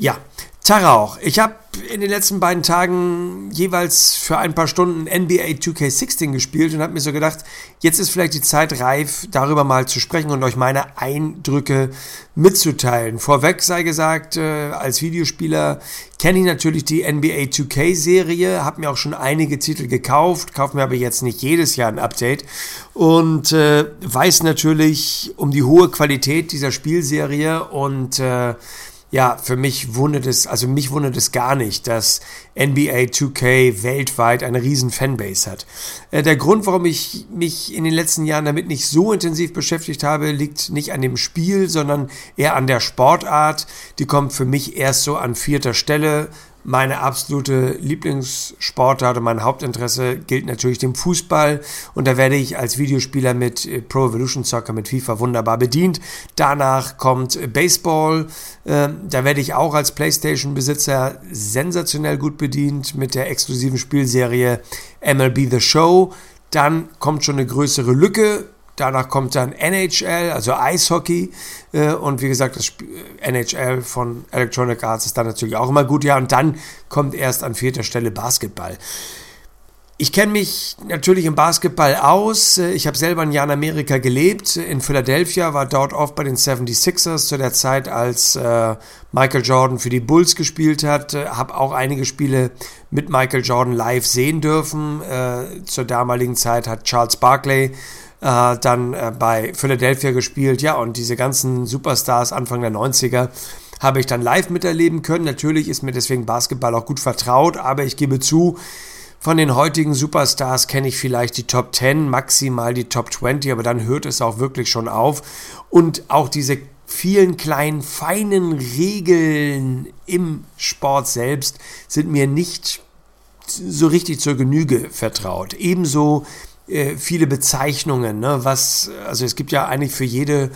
Ja, Tarauch. Ich habe in den letzten beiden Tagen jeweils für ein paar Stunden NBA 2K16 gespielt und habe mir so gedacht, jetzt ist vielleicht die Zeit reif, darüber mal zu sprechen und euch meine Eindrücke mitzuteilen. Vorweg sei gesagt, äh, als Videospieler kenne ich natürlich die NBA 2K-Serie, habe mir auch schon einige Titel gekauft, kaufe mir aber jetzt nicht jedes Jahr ein Update und äh, weiß natürlich um die hohe Qualität dieser Spielserie und äh, ja, für mich wundert es, also mich wundert es gar nicht, dass NBA 2K weltweit eine riesen Fanbase hat. Äh, der Grund, warum ich mich in den letzten Jahren damit nicht so intensiv beschäftigt habe, liegt nicht an dem Spiel, sondern eher an der Sportart. Die kommt für mich erst so an vierter Stelle meine absolute Lieblingssportart und mein Hauptinteresse gilt natürlich dem Fußball und da werde ich als Videospieler mit äh, Pro Evolution Soccer mit FIFA wunderbar bedient. Danach kommt äh, Baseball, ähm, da werde ich auch als PlayStation-Besitzer sensationell gut bedient mit der exklusiven Spielserie MLB The Show. Dann kommt schon eine größere Lücke Danach kommt dann NHL, also Eishockey. Äh, und wie gesagt, das NHL von Electronic Arts ist dann natürlich auch immer gut. Ja, und dann kommt erst an vierter Stelle Basketball. Ich kenne mich natürlich im Basketball aus. Ich habe selber ein Jahr in Amerika gelebt, in Philadelphia, war dort oft bei den 76ers zu der Zeit, als äh, Michael Jordan für die Bulls gespielt hat. Habe auch einige Spiele mit Michael Jordan live sehen dürfen. Äh, zur damaligen Zeit hat Charles Barkley äh, dann äh, bei Philadelphia gespielt, ja, und diese ganzen Superstars Anfang der 90er habe ich dann live miterleben können. Natürlich ist mir deswegen Basketball auch gut vertraut, aber ich gebe zu, von den heutigen Superstars kenne ich vielleicht die Top 10, maximal die Top 20, aber dann hört es auch wirklich schon auf. Und auch diese vielen kleinen, feinen Regeln im Sport selbst sind mir nicht so richtig zur Genüge vertraut. Ebenso äh, viele Bezeichnungen, ne? was, also es gibt ja eigentlich für jede,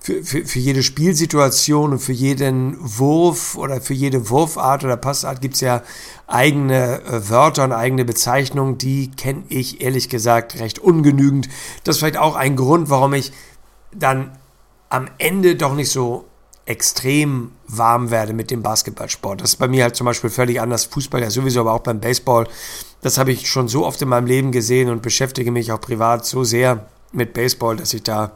für, für, für jede Spielsituation und für jeden Wurf oder für jede Wurfart oder Passart gibt es ja eigene äh, Wörter und eigene Bezeichnungen, die kenne ich ehrlich gesagt recht ungenügend. Das ist vielleicht auch ein Grund, warum ich dann am Ende doch nicht so extrem warm werde mit dem Basketballsport. Das ist bei mir halt zum Beispiel völlig anders. Fußball ja sowieso, aber auch beim Baseball. Das habe ich schon so oft in meinem Leben gesehen und beschäftige mich auch privat so sehr mit Baseball, dass ich da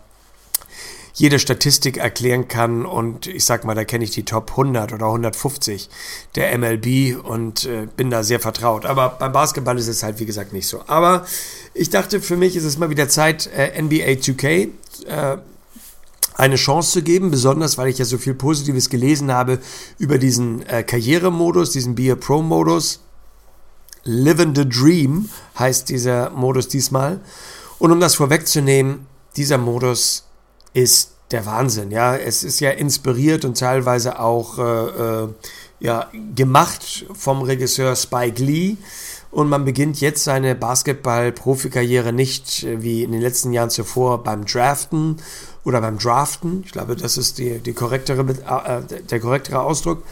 jede Statistik erklären kann und ich sag mal, da kenne ich die Top 100 oder 150 der MLB und äh, bin da sehr vertraut. Aber beim Basketball ist es halt wie gesagt nicht so. Aber ich dachte, für mich ist es mal wieder Zeit, äh, NBA 2K äh, eine Chance zu geben, besonders weil ich ja so viel Positives gelesen habe über diesen äh, Karrieremodus, diesen Be a Pro Modus. Living the Dream heißt dieser Modus diesmal. Und um das vorwegzunehmen, dieser Modus ist der Wahnsinn. Ja, es ist ja inspiriert und teilweise auch äh, äh, ja, gemacht vom Regisseur Spike Lee. Und man beginnt jetzt seine Basketball-Profikarriere nicht äh, wie in den letzten Jahren zuvor beim Draften oder beim Draften. Ich glaube, das ist die, die korrektere, äh, der korrektere Ausdruck.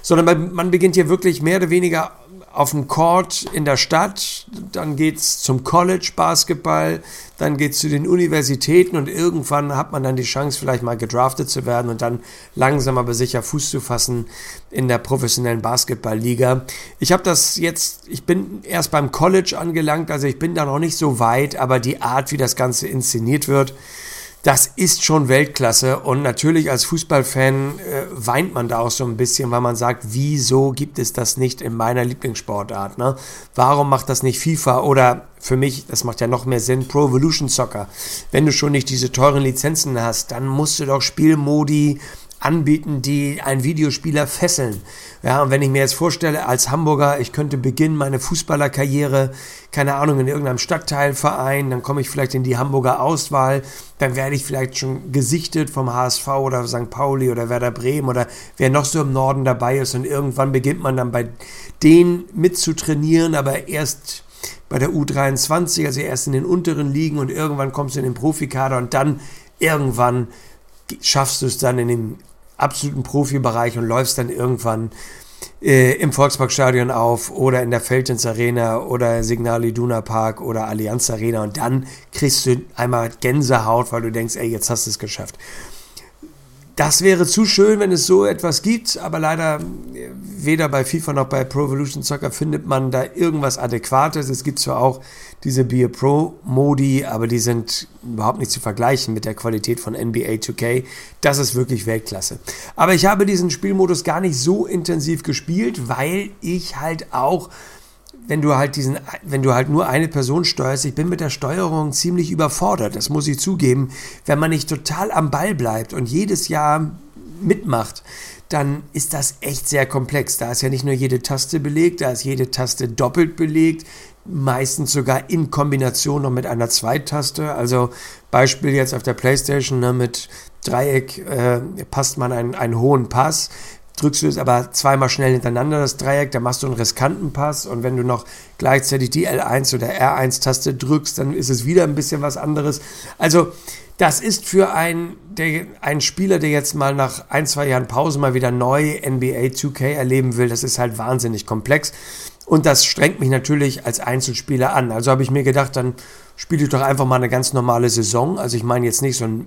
Sondern man beginnt hier wirklich mehr oder weniger auf dem Court in der Stadt, dann geht es zum College Basketball, dann geht es zu den Universitäten und irgendwann hat man dann die Chance, vielleicht mal gedraftet zu werden und dann langsam aber sicher Fuß zu fassen in der professionellen Basketballliga. Ich habe das jetzt, ich bin erst beim College angelangt, also ich bin da noch nicht so weit, aber die Art, wie das Ganze inszeniert wird, das ist schon Weltklasse und natürlich als Fußballfan äh, weint man da auch so ein bisschen, weil man sagt, wieso gibt es das nicht in meiner Lieblingssportart? Ne? Warum macht das nicht FIFA oder für mich, das macht ja noch mehr Sinn, Pro Evolution Soccer? Wenn du schon nicht diese teuren Lizenzen hast, dann musst du doch Spielmodi anbieten, die einen Videospieler fesseln. Ja, und wenn ich mir jetzt vorstelle, als Hamburger, ich könnte beginnen meine Fußballerkarriere, keine Ahnung, in irgendeinem Stadtteilverein, dann komme ich vielleicht in die Hamburger Auswahl, dann werde ich vielleicht schon gesichtet vom HSV oder St. Pauli oder Werder Bremen oder wer noch so im Norden dabei ist und irgendwann beginnt man dann bei denen mitzutrainieren, aber erst bei der U23, also erst in den unteren Ligen und irgendwann kommst du in den Profikader und dann irgendwann schaffst du es dann in den absoluten Profibereich und läufst dann irgendwann äh, im Volksparkstadion auf oder in der Feldins Arena oder Signal Iduna Park oder Allianz Arena und dann kriegst du einmal Gänsehaut, weil du denkst, ey, jetzt hast du es geschafft. Das wäre zu schön, wenn es so etwas gibt, aber leider weder bei FIFA noch bei Pro Evolution Soccer findet man da irgendwas Adäquates. Es gibt zwar auch diese Be Pro Modi, aber die sind überhaupt nicht zu vergleichen mit der Qualität von NBA 2K. Das ist wirklich Weltklasse. Aber ich habe diesen Spielmodus gar nicht so intensiv gespielt, weil ich halt auch wenn du halt diesen, wenn du halt nur eine Person steuerst, ich bin mit der Steuerung ziemlich überfordert, das muss ich zugeben. Wenn man nicht total am Ball bleibt und jedes Jahr mitmacht, dann ist das echt sehr komplex. Da ist ja nicht nur jede Taste belegt, da ist jede Taste doppelt belegt, meistens sogar in Kombination noch mit einer Zweitaste. Also Beispiel jetzt auf der PlayStation ne, mit Dreieck äh, passt man einen, einen hohen Pass drückst du es aber zweimal schnell hintereinander, das Dreieck, dann machst du einen riskanten Pass und wenn du noch gleichzeitig die L1 oder R1-Taste drückst, dann ist es wieder ein bisschen was anderes. Also das ist für einen, der, einen Spieler, der jetzt mal nach ein, zwei Jahren Pause mal wieder neu NBA 2K erleben will, das ist halt wahnsinnig komplex. Und das strengt mich natürlich als Einzelspieler an. Also habe ich mir gedacht, dann spiele ich doch einfach mal eine ganz normale Saison. Also ich meine jetzt nicht so ein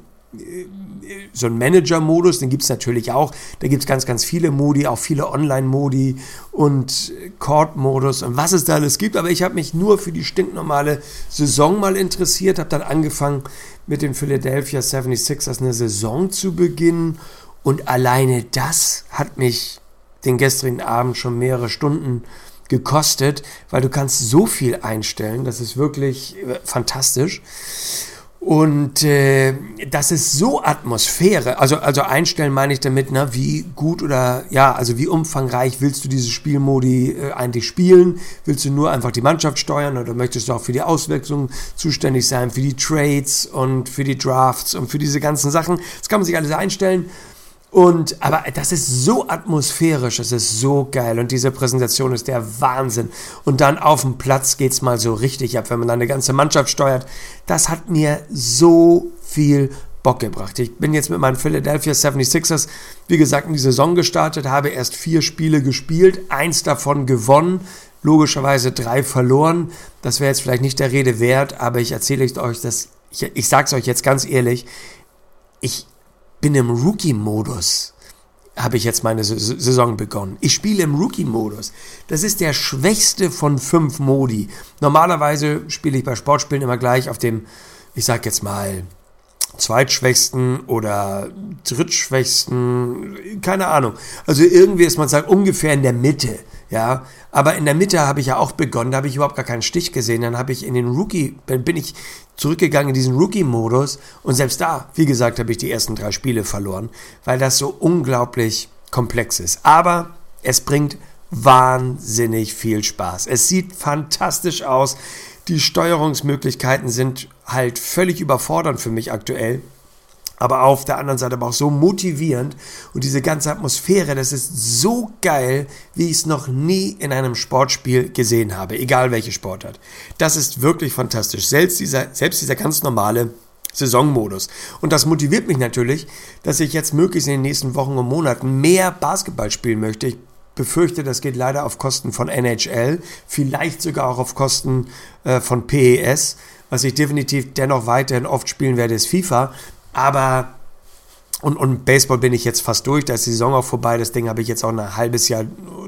so ein Manager-Modus, den gibt es natürlich auch. Da gibt es ganz, ganz viele Modi, auch viele Online-Modi und Court-Modus und was es da alles gibt. Aber ich habe mich nur für die stinknormale Saison mal interessiert, habe dann angefangen mit den Philadelphia 76ers eine Saison zu beginnen. Und alleine das hat mich den gestrigen Abend schon mehrere Stunden gekostet, weil du kannst so viel einstellen, das ist wirklich äh, fantastisch. Und äh, das ist so Atmosphäre, also, also einstellen meine ich damit, ne, wie gut oder ja, also wie umfangreich willst du diese Spielmodi äh, eigentlich spielen? Willst du nur einfach die Mannschaft steuern oder möchtest du auch für die Auswechslung zuständig sein, für die Trades und für die Drafts und für diese ganzen Sachen? Das kann man sich alles einstellen. Und, aber das ist so atmosphärisch, das ist so geil. Und diese Präsentation ist der Wahnsinn. Und dann auf dem Platz geht es mal so richtig ab, wenn man dann eine ganze Mannschaft steuert. Das hat mir so viel Bock gebracht. Ich bin jetzt mit meinen Philadelphia 76ers, wie gesagt, in die Saison gestartet, habe erst vier Spiele gespielt, eins davon gewonnen, logischerweise drei verloren. Das wäre jetzt vielleicht nicht der Rede wert, aber ich erzähle euch das, ich, ich sage es euch jetzt ganz ehrlich, ich bin im Rookie-Modus. Habe ich jetzt meine Saison begonnen. Ich spiele im Rookie-Modus. Das ist der schwächste von fünf Modi. Normalerweise spiele ich bei Sportspielen immer gleich auf dem, ich sag jetzt mal, zweitschwächsten oder drittschwächsten, keine Ahnung. Also irgendwie ist man sagt ungefähr in der Mitte, ja. Aber in der Mitte habe ich ja auch begonnen, da habe ich überhaupt gar keinen Stich gesehen. Dann habe ich in den Rookie, bin ich zurückgegangen in diesen Rookie-Modus und selbst da, wie gesagt, habe ich die ersten drei Spiele verloren, weil das so unglaublich komplex ist. Aber es bringt wahnsinnig viel Spaß. Es sieht fantastisch aus. Die Steuerungsmöglichkeiten sind halt völlig überfordernd für mich aktuell. Aber auf der anderen Seite aber auch so motivierend und diese ganze Atmosphäre, das ist so geil, wie ich es noch nie in einem Sportspiel gesehen habe, egal welche Sportart. Das ist wirklich fantastisch. Selbst dieser, selbst dieser ganz normale Saisonmodus. Und das motiviert mich natürlich, dass ich jetzt möglichst in den nächsten Wochen und Monaten mehr Basketball spielen möchte. Ich befürchte, das geht leider auf Kosten von NHL, vielleicht sogar auch auf Kosten äh, von PES. Was ich definitiv dennoch weiterhin oft spielen werde, ist FIFA. Aber und, und Baseball bin ich jetzt fast durch, da ist die Saison auch vorbei. Das Ding habe ich jetzt auch ein halbes Jahr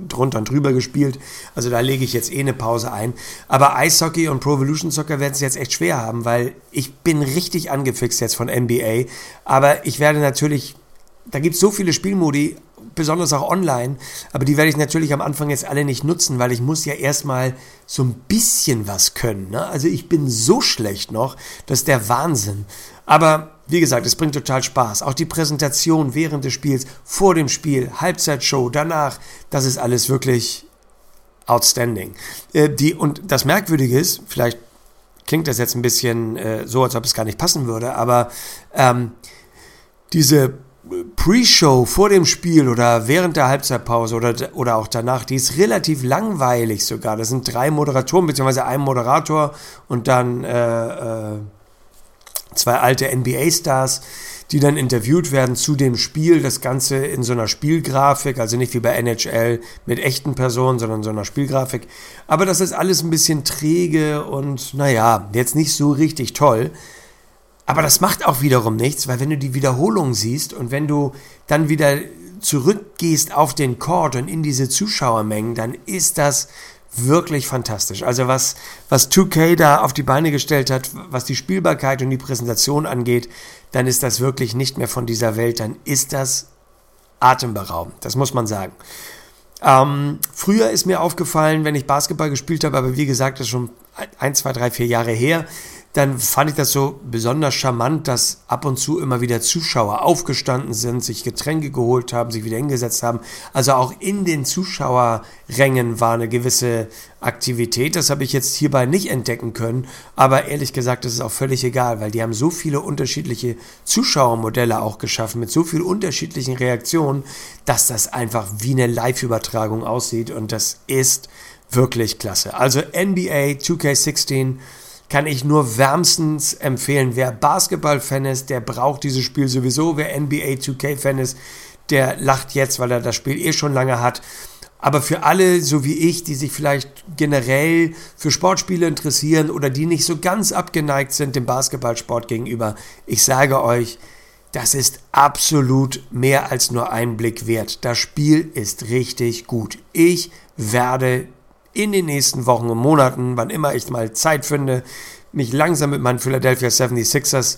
drunter und drüber gespielt. Also da lege ich jetzt eh eine Pause ein. Aber Eishockey und Pro Evolution Soccer werden es jetzt echt schwer haben, weil ich bin richtig angefixt jetzt von NBA. Aber ich werde natürlich, da gibt es so viele Spielmodi, besonders auch online, aber die werde ich natürlich am Anfang jetzt alle nicht nutzen, weil ich muss ja erstmal so ein bisschen was können. Ne? Also ich bin so schlecht noch, das ist der Wahnsinn. Aber wie gesagt, es bringt total Spaß. Auch die Präsentation während des Spiels, vor dem Spiel, Halbzeitshow, danach, das ist alles wirklich outstanding. Äh, die, und das Merkwürdige ist, vielleicht klingt das jetzt ein bisschen äh, so, als ob es gar nicht passen würde, aber ähm, diese Pre-Show vor dem Spiel oder während der Halbzeitpause oder, oder auch danach, die ist relativ langweilig sogar. Das sind drei Moderatoren, beziehungsweise ein Moderator und dann äh, äh, zwei alte NBA-Stars, die dann interviewt werden zu dem Spiel. Das Ganze in so einer Spielgrafik, also nicht wie bei NHL mit echten Personen, sondern so einer Spielgrafik. Aber das ist alles ein bisschen träge und naja, jetzt nicht so richtig toll. Aber das macht auch wiederum nichts, weil wenn du die Wiederholung siehst und wenn du dann wieder zurückgehst auf den Court und in diese Zuschauermengen, dann ist das wirklich fantastisch. Also was, was 2K da auf die Beine gestellt hat, was die Spielbarkeit und die Präsentation angeht, dann ist das wirklich nicht mehr von dieser Welt, dann ist das atemberaubend, das muss man sagen. Ähm, früher ist mir aufgefallen, wenn ich Basketball gespielt habe, aber wie gesagt, das ist schon ein, zwei, drei, vier Jahre her, dann fand ich das so besonders charmant, dass ab und zu immer wieder Zuschauer aufgestanden sind, sich Getränke geholt haben, sich wieder hingesetzt haben. Also auch in den Zuschauerrängen war eine gewisse Aktivität. Das habe ich jetzt hierbei nicht entdecken können, aber ehrlich gesagt, das ist auch völlig egal, weil die haben so viele unterschiedliche Zuschauermodelle auch geschaffen mit so vielen unterschiedlichen Reaktionen, dass das einfach wie eine Live-Übertragung aussieht und das ist wirklich klasse. Also NBA 2K16 kann ich nur wärmstens empfehlen. Wer Basketball-Fan ist, der braucht dieses Spiel sowieso. Wer NBA 2K-Fan ist, der lacht jetzt, weil er das Spiel eh schon lange hat. Aber für alle, so wie ich, die sich vielleicht generell für Sportspiele interessieren oder die nicht so ganz abgeneigt sind dem Basketballsport gegenüber, ich sage euch, das ist absolut mehr als nur ein Blick wert. Das Spiel ist richtig gut. Ich werde in den nächsten Wochen und Monaten, wann immer ich mal Zeit finde, mich langsam mit meinen Philadelphia 76ers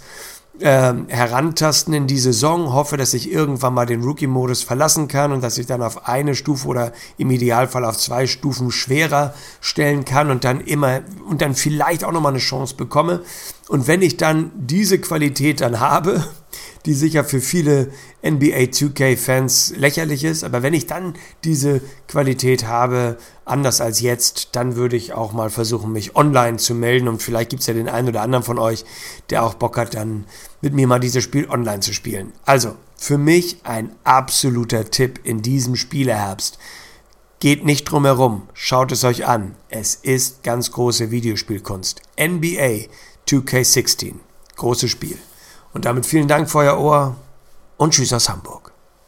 äh, herantasten in die Saison. Hoffe, dass ich irgendwann mal den Rookie-Modus verlassen kann und dass ich dann auf eine Stufe oder im Idealfall auf zwei Stufen schwerer stellen kann und dann immer und dann vielleicht auch nochmal eine Chance bekomme. Und wenn ich dann diese Qualität dann habe, die sicher für viele NBA 2K-Fans lächerlich ist. Aber wenn ich dann diese Qualität habe, anders als jetzt, dann würde ich auch mal versuchen, mich online zu melden. Und vielleicht gibt es ja den einen oder anderen von euch, der auch Bock hat, dann mit mir mal dieses Spiel online zu spielen. Also, für mich ein absoluter Tipp in diesem Spieleherbst. Geht nicht drum herum, schaut es euch an. Es ist ganz große Videospielkunst. NBA 2K16. Großes Spiel. Und damit vielen Dank für euer Ohr und tschüss aus Hamburg.